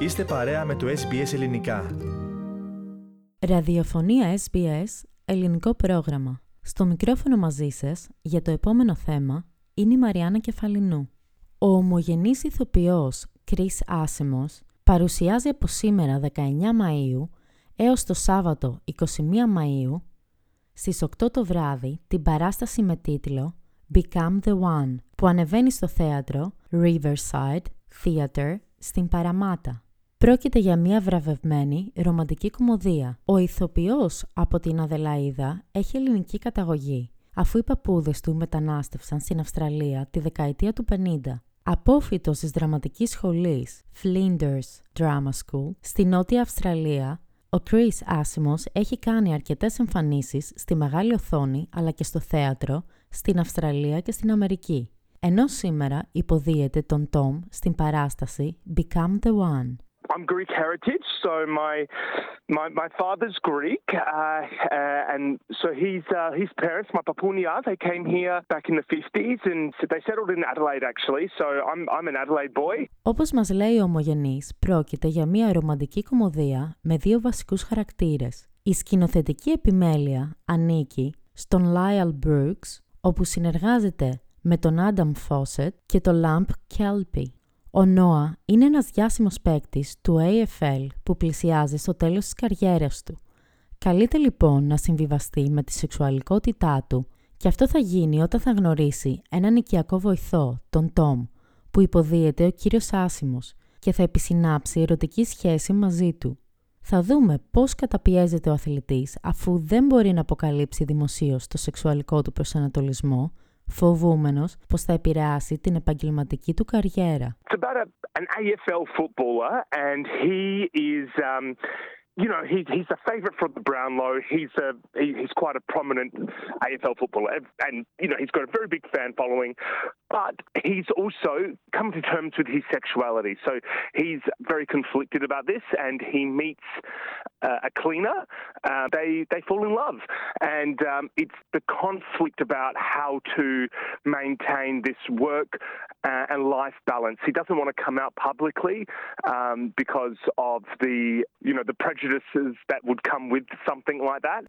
Είστε παρέα με το SBS Ελληνικά. Ραδιοφωνία SBS, ελληνικό πρόγραμμα. Στο μικρόφωνο μαζί σας, για το επόμενο θέμα, είναι η Μαριάννα Κεφαλινού. Ο ομογενής ηθοποιός Chris Άσιμος παρουσιάζει από σήμερα 19 Μαΐου έως το Σάββατο 21 Μαΐου στις 8 το βράδυ την παράσταση με τίτλο Become the One που ανεβαίνει στο θέατρο Riverside Theatre στην Παραμάτα. Πρόκειται για μια βραβευμένη ρομαντική κομμωδία. Ο ηθοποιός από την Αδελαίδα έχει ελληνική καταγωγή, αφού οι παππούδες του μετανάστευσαν στην Αυστραλία τη δεκαετία του 50. Απόφυτος της δραματικής σχολής Flinders Drama School στη Νότια Αυστραλία, ο Chris Άσιμος έχει κάνει αρκετές εμφανίσεις στη μεγάλη οθόνη αλλά και στο θέατρο, στην Αυστραλία και στην Αμερική. Ενώ σήμερα υποδίεται τον Tom στην παράσταση Become the One. I'm Greek heritage, so my my, my father's Greek, uh, uh, and so his uh, his parents, my papunia, they came here back in the 50s, and they settled in Adelaide actually. So I'm I'm an Adelaide boy. Όπως μας λέει ο ομογενής, πρόκειται για μια ρομαντική κομμωδία με δύο βασικούς χαρακτήρες. Η σκηνοθετική επιμέλεια ανήκει στον Lyle Brooks, όπου συνεργάζεται με τον Adam Fawcett και τον Lamp Kelpie. Ο Νόα είναι ένας διάσημος παίκτης του AFL που πλησιάζει στο τέλος της καριέρας του. Καλείται λοιπόν να συμβιβαστεί με τη σεξουαλικότητά του και αυτό θα γίνει όταν θα γνωρίσει έναν οικιακό βοηθό, τον Τόμ, που υποδίεται ο κύριος Άσιμος και θα επισυνάψει ερωτική σχέση μαζί του. Θα δούμε πώς καταπιέζεται ο αθλητής αφού δεν μπορεί να αποκαλύψει δημοσίως το σεξουαλικό του προσανατολισμό φοβούμενος πως θα επηρεάσει την επαγγελματική του καριέρα. It's about a, an AFL footballer, and he is. Um, you know, he, he's a favourite for the Brownlow. He's a he, he's quite a prominent AFL footballer, and you know he's got a very big fan following. But he's also come to terms with his sexuality, so he's very conflicted about this. And he meets uh, a cleaner. Uh, they they fall in love, and um, it's the conflict about how to maintain this work uh, and life balance. He doesn't want to come out publicly um, because of the you know the prejudices that would come with something like that.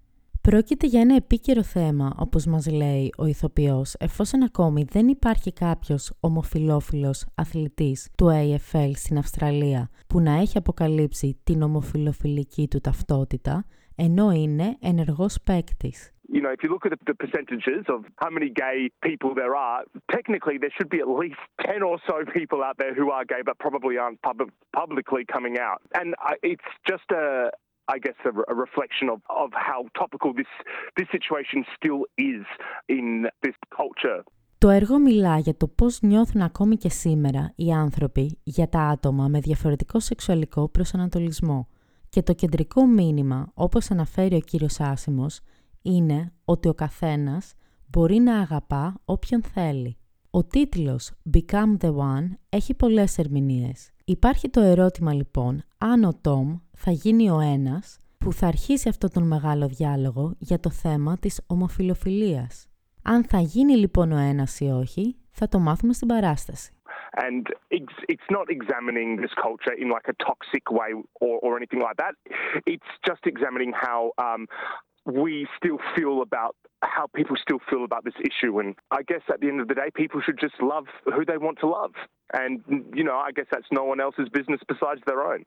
Πρόκειται για ένα επίκαιρο θέμα, όπως μας λέει ο ηθοποιός, εφόσον ακόμη δεν υπάρχει κάποιος ομοφιλόφιλος αθλητής του AFL στην Αυστραλία που να έχει αποκαλύψει την ομοφιλοφιλική του ταυτότητα, ενώ είναι ενεργός παίκτης. You know, if you look at the, the percentages of how many gay people there are, technically there should be at least 10 or so people out there who are gay but probably aren't pub- publicly coming out. And uh, it's just a, I guess, a, a reflection of, of how topical this, this situation still is in this culture. Το έργο μιλά για το πώς νιώθουν ακόμη και σήμερα οι άνθρωποι για τα άτομα με διαφορετικό σεξουαλικό προσανατολισμό. Και το κεντρικό μήνυμα, όπως αναφέρει ο κύριος Άσιμος, είναι ότι ο καθένας μπορεί να αγαπά όποιον θέλει. Ο τίτλος Become the One έχει πολλές ερμηνείες. Υπάρχει το ερώτημα λοιπόν αν ο Τόμ θα γίνει ο ένας που θα αρχίσει αυτό τον μεγάλο διάλογο για το θέμα της ομοφιλοφιλίας. Αν θα γίνει λοιπόν ο ένας ή όχι, θα το μάθουμε στην παράσταση. And it's, it's not examining this culture in like a toxic way or, or anything like that. It's just examining how um, we still feel about how people still feel about this issue. And I guess at the end of the day, people should just love who they want to love. And, you know, I guess that's no one else's business besides their own.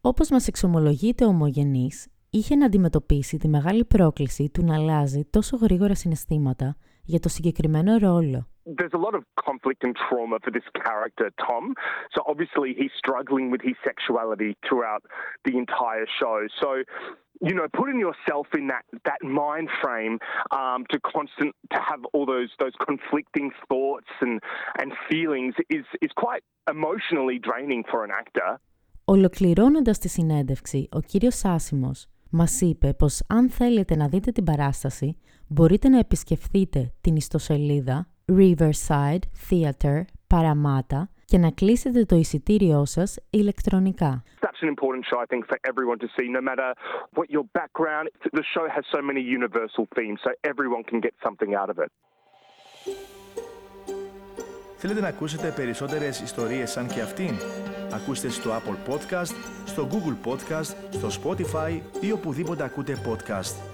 Όπως μας εξομολογείται ο ομογενής, είχε να αντιμετωπίσει τη μεγάλη πρόκληση του να αλλάζει τόσο γρήγορα συναισθήματα για το συγκεκριμένο ρόλο. There's a lot of conflict and trauma for this character, Tom. So obviously he's struggling with his sexuality throughout the entire show. So, you know, putting yourself in that that mind frame um, to constant to have all those those conflicting thoughts and and feelings is is quite emotionally draining for an actor. Ολοκληρώνοντας τη συνέντευξη, ο κύριος Άσιμος μας είπε πως αν θέλετε να δείτε την παράσταση, μπορείτε να επισκεφθείτε την ιστοσελίδα Riverside Theatre Parramatta και να κλείσετε το εισιτήριό σας ηλεκτρονικά. That's an important show, I think, for everyone to see, no matter what your background. The show has so many universal themes, so everyone can get something out of it. Θέλετε να ακούσετε περισσότερες ιστορίες σαν και αυτήν? Ακούστε στο Apple Podcast, στο Google Podcast, στο Spotify ή οπουδήποτε ακούτε podcast.